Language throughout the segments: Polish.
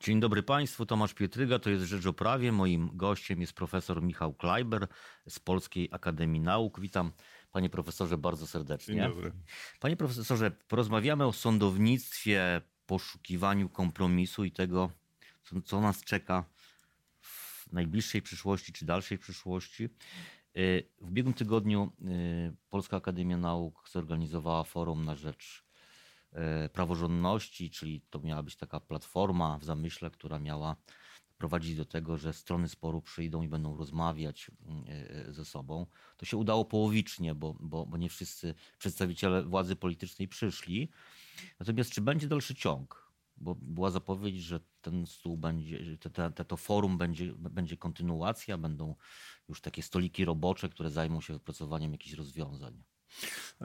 Dzień dobry Państwu, Tomasz Pietryga, to jest Rzecz o Prawie. Moim gościem jest profesor Michał Klajber z Polskiej Akademii Nauk. Witam Panie Profesorze bardzo serdecznie. Dzień dobry. Panie Profesorze, porozmawiamy o sądownictwie, poszukiwaniu kompromisu i tego, co, nas czeka w najbliższej przyszłości czy dalszej przyszłości. Y, w ubiegłym tygodniu y, Polska Akademia Nauk zorganizowała forum na rzecz praworządności, czyli to miała być taka platforma w zamyśle, która miała prowadzić do tego, że strony sporu przyjdą i będą rozmawiać ze sobą. To się udało połowicznie, bo, bo, bo nie wszyscy przedstawiciele władzy politycznej przyszli. Natomiast czy będzie dalszy ciąg? Bo była zapowiedź, że ten stół będzie, te, te, to forum będzie, będzie kontynuacja, będą już takie stoliki robocze, które zajmą się wypracowaniem jakichś rozwiązań.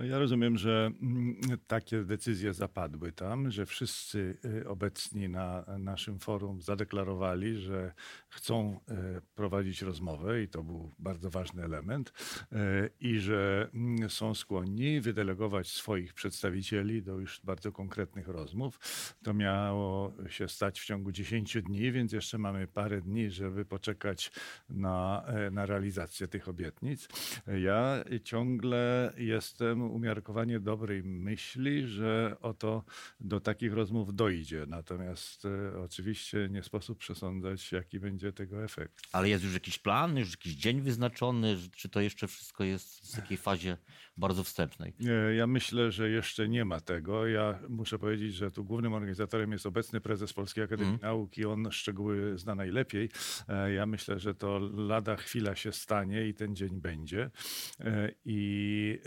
Ja rozumiem, że mm, takie decyzje zapadły tam, że wszyscy y, obecni na naszym forum zadeklarowali, że chcą y, prowadzić rozmowę i to był bardzo ważny element y, i że mm, są skłonni wydelegować swoich przedstawicieli do już bardzo konkretnych rozmów. To miało się stać w ciągu 10 dni, więc jeszcze mamy parę dni, żeby poczekać na, na realizację tych obietnic. Ja ciągle jestem umiarkowanie dobrej myśli, że oto do takich rozmów dojdzie. Natomiast e, oczywiście nie sposób przesądzać, jaki będzie tego efekt. Ale jest już jakiś plan, już jakiś dzień wyznaczony, czy to jeszcze wszystko jest w takiej fazie bardzo wstępnej? Ja myślę, że jeszcze nie ma tego. Ja muszę powiedzieć, że tu głównym organizatorem jest obecny prezes Polskiej Akademii mm. Nauk i on szczegóły zna najlepiej. E, ja myślę, że to lada chwila się stanie i ten dzień będzie. E, I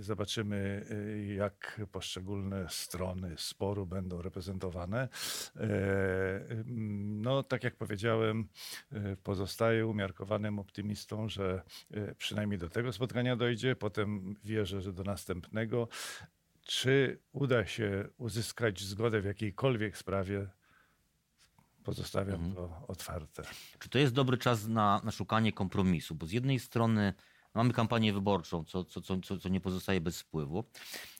Zobaczymy, y, jak poszczególne strony sporu będą reprezentowane. E, no, tak jak powiedziałem, pozostaję umiarkowanym optymistą, że przynajmniej do tego spotkania dojdzie. Potem wierzę, że do następnego. Czy uda się uzyskać zgodę w jakiejkolwiek sprawie, pozostawiam mhm. to otwarte. Czy to jest dobry czas na, na szukanie kompromisu? Bo z jednej strony Mamy kampanię wyborczą, co, co, co, co nie pozostaje bez wpływu.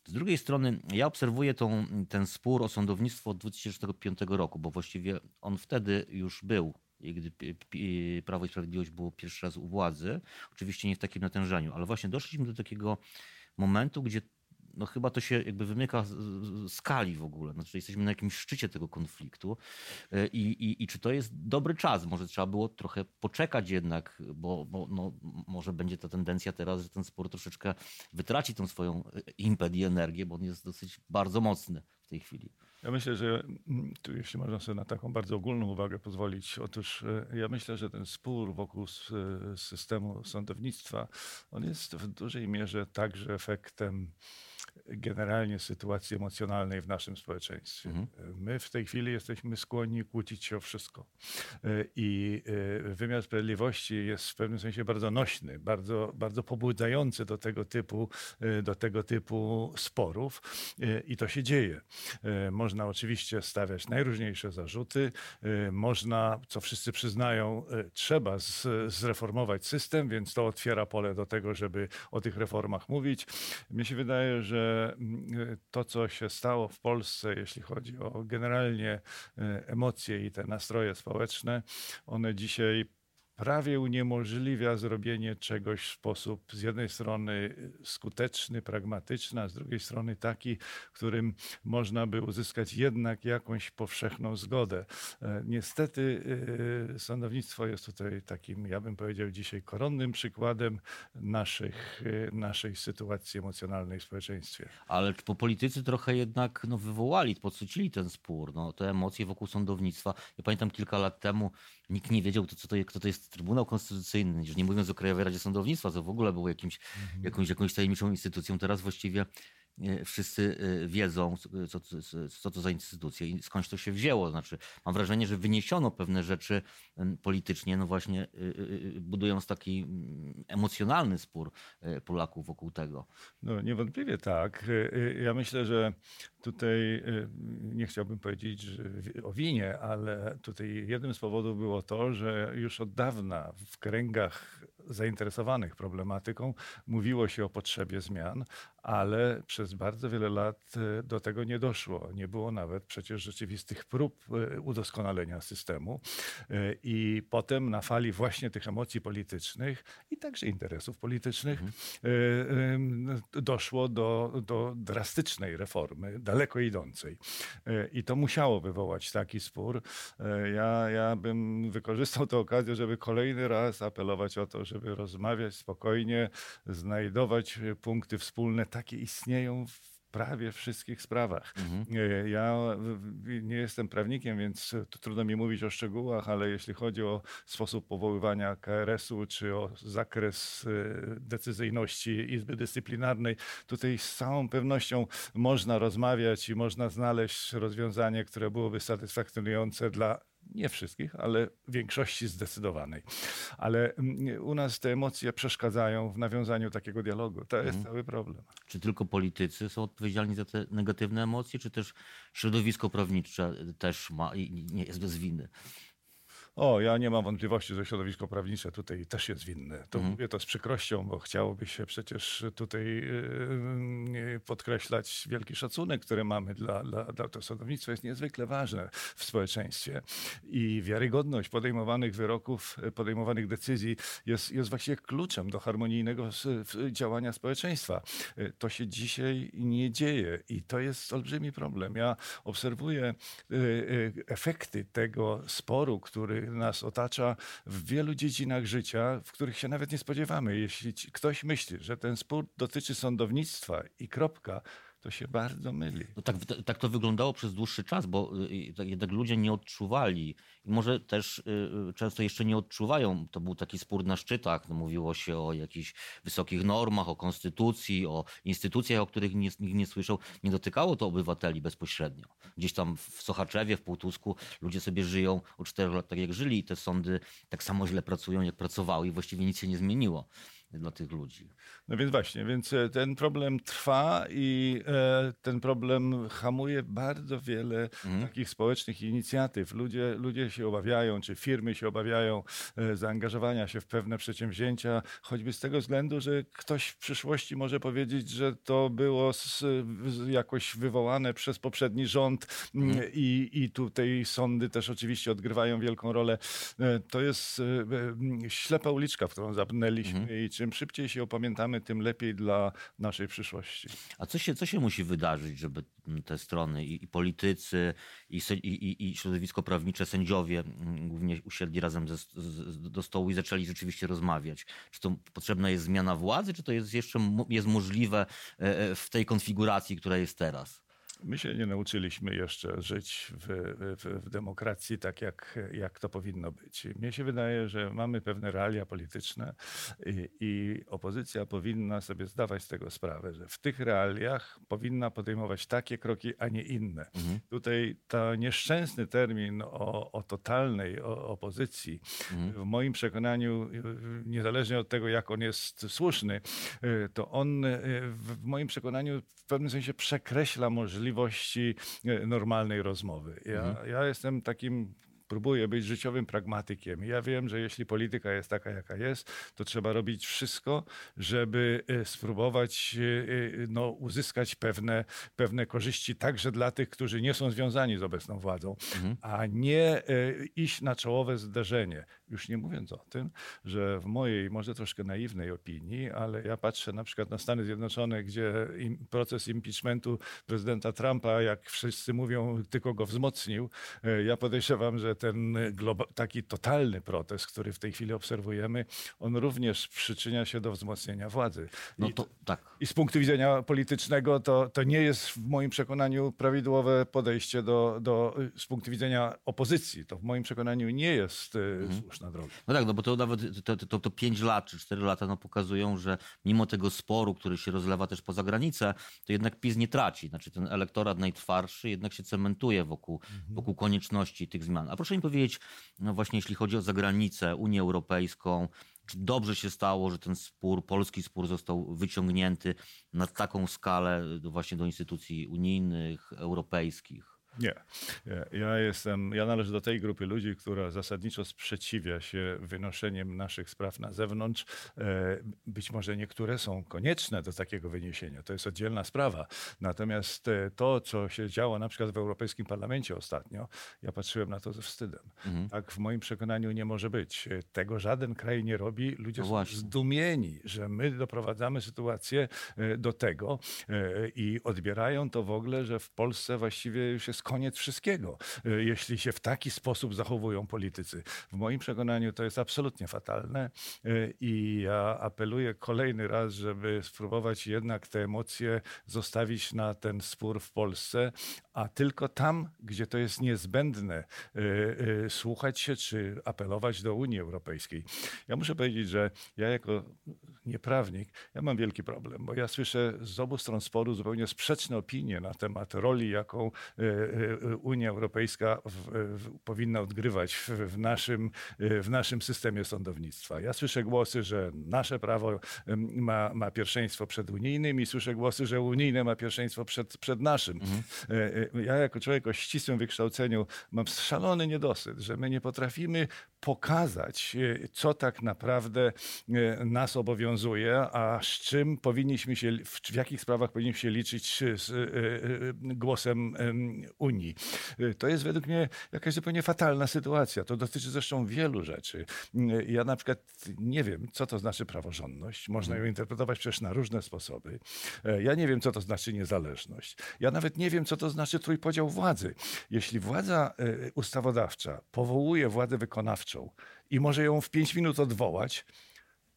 Z drugiej strony ja obserwuję tą, ten spór o sądownictwo od 2005 roku, bo właściwie on wtedy już był gdy Prawo i Sprawiedliwość było pierwszy raz u władzy. Oczywiście nie w takim natężeniu, ale właśnie doszliśmy do takiego momentu, gdzie no chyba to się jakby wymyka skali w ogóle. Znaczy jesteśmy na jakimś szczycie tego konfliktu e, I, i, i czy to jest dobry czas? Może trzeba było trochę poczekać jednak, bo, bo no, może będzie ta tendencja teraz, że ten spór troszeczkę wytraci tą swoją e, impet i energię, bo on jest dosyć bardzo mocny w tej chwili. Ja myślę, że mm, tu jeśli można sobie na taką bardzo ogólną uwagę pozwolić, otóż e, ja myślę, że ten spór wokół systemu sądownictwa, on jest w dużej mierze także efektem generalnie sytuacji emocjonalnej w naszym społeczeństwie. Mhm. My w tej chwili jesteśmy skłonni kłócić się o wszystko. E, I e, wymiar sprawiedliwości jest w pewnym sensie bardzo nośny, bardzo, bardzo pobudzający do tego typu, e, do tego typu sporów. I to się dzieje. Można oczywiście stawiać najróżniejsze zarzuty. Można, co wszyscy przyznają, trzeba zreformować system, więc to otwiera pole do tego, żeby o tych reformach mówić. Mnie się wydaje, że Mm, to, co się stało w Polsce, jeśli chodzi o generalnie e, emocje i te nastroje społeczne, one dzisiaj prawie uniemożliwia zrobienie czegoś w sposób z jednej strony skuteczny, pragmatyczny, a z drugiej strony taki, którym można by uzyskać jednak jakąś powszechną zgodę. E, niestety e, sądownictwo jest tutaj takim, ja bym powiedział dzisiaj koronnym przykładem naszych, e, naszej sytuacji emocjonalnej w społeczeństwie. Ale po politycy trochę jednak no, wywołali, podsycili ten spór, no, te emocje wokół sądownictwa. Ja pamiętam kilka lat temu nikt nie wiedział, to, co to, kto to jest Trybunał Konstytucyjny, już nie mówiąc o Krajowej Radzie Sądownictwa, co w ogóle było jakimś, mhm. jakąś, jakąś tajemniczą instytucją. Teraz właściwie e, wszyscy e, wiedzą, co, co to za instytucje i skądś to się wzięło. Znaczy, mam wrażenie, że wyniesiono pewne rzeczy politycznie, no właśnie e, budując taki emocjonalny spór Polaków wokół tego. No niewątpliwie tak. Ja myślę, że tutaj nie chciałbym powiedzieć o winie, ale tutaj jednym z powodów było to, że już od dawna w kręgach zainteresowanych problematyką mówiło się o potrzebie zmian, ale przez bardzo wiele lat e, do tego nie doszło. Nie było nawet przecież rzeczywistych prób e, udoskonalenia systemu. I potem na fali właśnie tych emocji politycznych i także interesów politycznych mhm. doszło do, do drastycznej reformy, daleko idącej. I to musiało wywołać taki spór. Ja, ja bym wykorzystał tę okazję, żeby kolejny raz apelować o to, żeby rozmawiać spokojnie, znajdować punkty wspólne takie istnieją w prawie wszystkich sprawach. Mhm. Ja nie jestem prawnikiem, więc trudno mi mówić o szczegółach, ale jeśli chodzi o sposób powoływania KRS-u, czy o zakres e, decyzyjności Izby Dyscyplinarnej, tutaj z całą pewnością można rozmawiać i można znaleźć rozwiązanie, które byłoby satysfakcjonujące dla nie wszystkich, ale większości zdecydowanej. Ale mm, u nas te emocje przeszkadzają w nawiązaniu takiego dialogu. To jest mhm. cały problem. Czy tylko politycy są odpowiedzialni za te negatywne emocje, czy też środowisko prawnicze też ma i nie jest bez winy? O, ja nie mam wątpliwości, że środowisko prawnicze tutaj też jest winne. To mhm. mówię to z przykrością, bo chciałoby się przecież tutaj yy, podkreślać wielki szacunek, który mamy dla, dla, dla to sądownictwo jest niezwykle ważne w społeczeństwie i wiarygodność podejmowanych wyroków, podejmowanych decyzji jest, jest właściwie kluczem do harmonijnego działania społeczeństwa. To się dzisiaj nie dzieje i to jest olbrzymi problem. Ja obserwuję efekty tego sporu, który nas otacza w wielu dziedzinach życia, w których się nawet nie spodziewamy. Jeśli ktoś myśli, że ten spór dotyczy sądownictwa i kropka, to się bardzo myli. No tak, tak to wyglądało przez dłuższy czas, bo y, tak jednak ludzie nie odczuwali i może też y, y, często jeszcze nie odczuwają. To był taki spór na szczytach. No, mówiło się o jakichś wysokich normach, o konstytucji, o instytucjach, o których nikt nie, nie słyszał. Nie dotykało to obywateli bezpośrednio. Gdzieś tam w Sochaczewie, w Półtusku ludzie sobie żyją od czterech lat tak jak żyli i te sądy tak samo źle pracują, jak pracowały i właściwie nic się nie zmieniło dla tych ludzi. No więc właśnie, więc e, ten problem trwa i e, ten problem hamuje bardzo wiele mhm. takich społecznych inicjatyw. Ludzie, ludzie się obawiają, czy firmy się obawiają e, zaangażowania się w pewne przedsięwzięcia, choćby z tego względu, że ktoś w przyszłości może powiedzieć, że to było z, jakoś wywołane przez poprzedni rząd mhm. i, i tutaj sądy też oczywiście odgrywają wielką rolę. To jest ślepa uliczka, w którą zapnęliśmy mhm. i czym szybciej się opamiętamy, tym lepiej dla naszej przyszłości. A co się, co się musi wydarzyć, żeby te strony i, i politycy, i, i, i, środowisko prawnicze, sędziowie mm, głównie usiedli razem ze, z, do stołu i zaczęli rzeczywiście rozmawiać? Czy to potrzebna jest zmiana władzy, czy to jest jeszcze jest możliwe e, e, w tej konfiguracji, która jest teraz? My się nie nauczyliśmy jeszcze żyć w, w, w, demokracji tak, jak, jak to powinno być. Mnie się wydaje, że mamy pewne realia polityczne i, i opozycja powinna sobie zdawać z tego sprawę, że w tych realiach powinna podejmować takie kroki, a nie inne. Mhm. Tutaj ten nieszczęsny termin o, o totalnej o, opozycji, mhm. w moim przekonaniu, niezależnie od tego, jak on jest słuszny, to on w moim przekonaniu w pewnym sensie przekreśla możliwość możliwości e, normalnej rozmowy. Ja, mhm. ja jestem takim próbuję być życiowym pragmatykiem. Ja wiem, że jeśli polityka jest taka, jaka jest, to trzeba robić wszystko, żeby e, spróbować e, no, uzyskać pewne, pewne korzyści także dla tych, którzy nie są związani z obecną władzą, mhm. a nie iść na czołowe zderzenie. Już nie mówiąc o tym, że w mojej może troszkę naiwnej opinii, ale ja patrzę na przykład na Stany Zjednoczone, gdzie proces impeachmentu prezydenta Trumpa, jak wszyscy mówią, tylko go wzmocnił. E, ja podejrzewam, że ten taki totalny protest, który w tej chwili obserwujemy, on również przyczynia się do wzmocnienia władzy. No to, I, tak. I z punktu widzenia politycznego to, to nie jest w moim przekonaniu prawidłowe podejście do, do, z punktu widzenia opozycji. To w moim przekonaniu nie jest e, mhm słuszna droga. No tak, no bo to nawet to, to, to 5 lat czy 4 lata no, pokazują, że mimo tego sporu, który się rozlewa też poza granicę, to jednak PiS nie traci. Znaczy ten elektorat najtwardszy jednak się cementuje wokół, mhm. wokół konieczności tych zmian. A proszę mi powiedzieć, no właśnie jeśli chodzi o zagranicę, Unię Europejską, czy dobrze się stało, że ten spór, polski spór został wyciągnięty na taką skalę właśnie do instytucji unijnych, europejskich? Nie. Ja jestem, ja należę do tej grupy ludzi, która zasadniczo sprzeciwia się wynoszeniem naszych spraw na zewnątrz. E, być może niektóre są konieczne do takiego wyniesienia. To jest oddzielna sprawa. Natomiast e, to, co się działo na przykład w Europejskim Parlamencie ostatnio, ja patrzyłem na to ze wstydem. Mhm. Tak w moim przekonaniu nie może być. Tego żaden kraj nie robi. Ludzie no są zdumieni, że my doprowadzamy sytuację e, do tego i odbierają to w ogóle, że w Polsce właściwie już jest koniec wszystkiego, e, jeśli się w taki sposób zachowują politycy. W moim przekonaniu to jest absolutnie fatalne e, i ja apeluję kolejny raz, żeby spróbować jednak te emocje zostawić na ten spór w Polsce, a tylko tam, gdzie to jest niezbędne, e, słuchać się czy apelować do Unii Europejskiej. Ja muszę powiedzieć, że ja jako nieprawnik, ja mam wielki problem, bo ja słyszę z obu stron sporu zupełnie sprzeczne opinie na temat roli, jaką E, Unia Europejska w, w, powinna odgrywać w, w, naszym, e, w naszym systemie sądownictwa. Ja słyszę głosy, że nasze prawo ma, ma pierwszeństwo przed unijnym i słyszę głosy, że unijne ma pierwszeństwo przed, przed naszym. Mhm. E, ja jako człowiek o ścisłym wykształceniu mam szalony niedosyt, że my nie potrafimy pokazać, co tak naprawdę nas obowiązuje, a z czym powinniśmy się, w jakich sprawach powinniśmy się liczyć z głosem Unii. To jest według mnie jakaś zupełnie fatalna sytuacja. To dotyczy zresztą wielu rzeczy. Ja na przykład nie wiem, co to znaczy praworządność. Można ją mhm. interpretować przecież na różne sposoby. Ja nie wiem, co to znaczy niezależność. Ja nawet nie wiem, co to znaczy trójpodział władzy. Jeśli władza ustawodawcza powołuje władzę wykonawczą i może ją w pięć minut odwołać,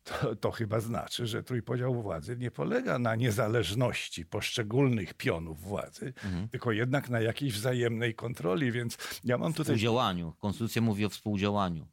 to, to, chyba znaczy, że trójpodział władzy nie polega na niezależności poszczególnych pionów władzy, mhm. tylko jednak na jakiejś wzajemnej kontroli, więc ja mam tutaj... Współdziałaniu. Konstytucja mówi o współdziałaniu.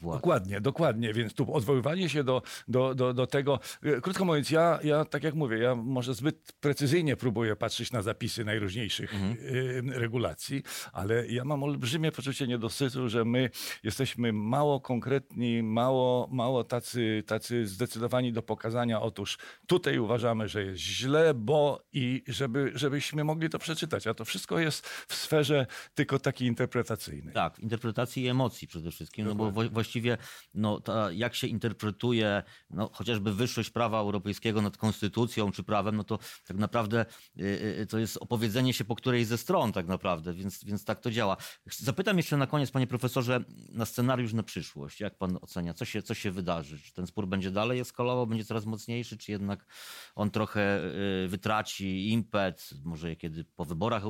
Władzy. Dokładnie, dokładnie. Więc tu odwoływanie się do, do, do, do tego. E, krótko mówiąc, ja, ja, tak jak mówię, ja może zbyt precyzyjnie próbuję patrzeć na zapisy najróżniejszych mhm. Regulacji, ale ja mam olbrzymie poczucie niedosytu, że my jesteśmy mało konkretni, mało, mało tacy, tacy zdecydowani do pokazania. Otóż tutaj uważamy, że jest źle, bo i żeby, żebyśmy mogli to przeczytać. A to wszystko jest w sferze tylko takiej interpretacyjnej. Tak, interpretacji emocji przede wszystkim, no bo właściwie no, ta, jak się interpretuje no, chociażby wyższość prawa europejskiego nad konstytucją czy prawem, no to tak naprawdę yy, to jest opowiedzenie się po której ze stron tak naprawdę, więc, więc tak to działa. Zapytam jeszcze na koniec, panie profesorze, na scenariusz na przyszłość. Jak pan ocenia, co się, co się wydarzy? Czy ten spór będzie dalej eskalował, będzie coraz mocniejszy, czy jednak on trochę yy, wytraci impet, może kiedy po wyborach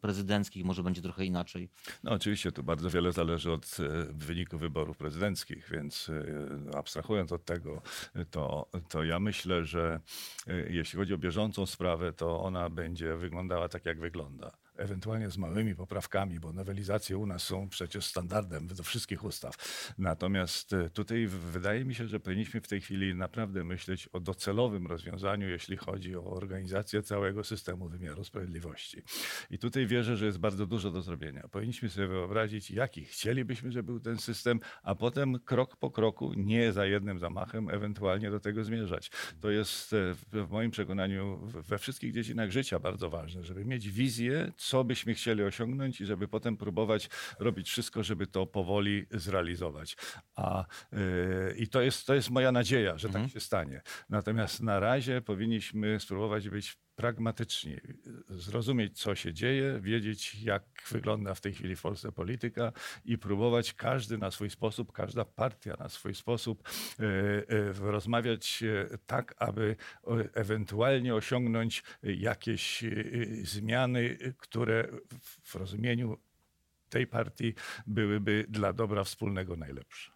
prezydenckich, może będzie trochę inaczej? No oczywiście tu bardzo wiele zależy od wyniku wyborów prezydenckich prezydenckich, więc y, abstrahując od tego, to, to ja myślę, że y, jeśli chodzi o bieżącą sprawę, to ona będzie wyglądała tak, jak wygląda ewentualnie z małymi poprawkami, bo nowelizacje u nas są przecież standardem do wszystkich ustaw. Natomiast e, tutaj wydaje mi się, że powinniśmy w tej chwili naprawdę myśleć o docelowym rozwiązaniu, jeśli chodzi o organizację całego systemu wymiaru sprawiedliwości. I tutaj wierzę, że jest bardzo dużo do zrobienia. Powinniśmy sobie wyobrazić, jaki chcielibyśmy, żeby był ten system, a potem krok po kroku, nie za jednym zamachem, ewentualnie do tego zmierzać. To jest e, w moim przekonaniu we wszystkich dziedzinach życia bardzo ważne, żeby mieć wizję, co byśmy chcieli osiągnąć i żeby potem próbować robić wszystko, żeby to powoli zrealizować. A, yy, I to jest, to jest moja nadzieja, że tak mhm. tak się stanie. Natomiast na razie powinniśmy spróbować być pragmatyczni, zrozumieć, co się dzieje, wiedzieć, jak wygląda w tej chwili w Polsce polityka i próbować każdy na swój sposób, każda partia na swój sposób e, e, rozmawiać e, tak, aby ewentualnie osiągnąć jakieś zmiany, które w rozumieniu tej partii byłyby dla dobra wspólnego najlepsze.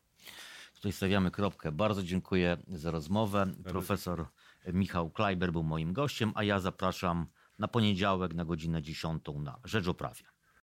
Tutaj stawiamy kropkę. Bardzo dziękuję za rozmowę. Profesor Michał Klajber był moim gościem, a ja zapraszam na poniedziałek na godzinę 10 na Rzecz.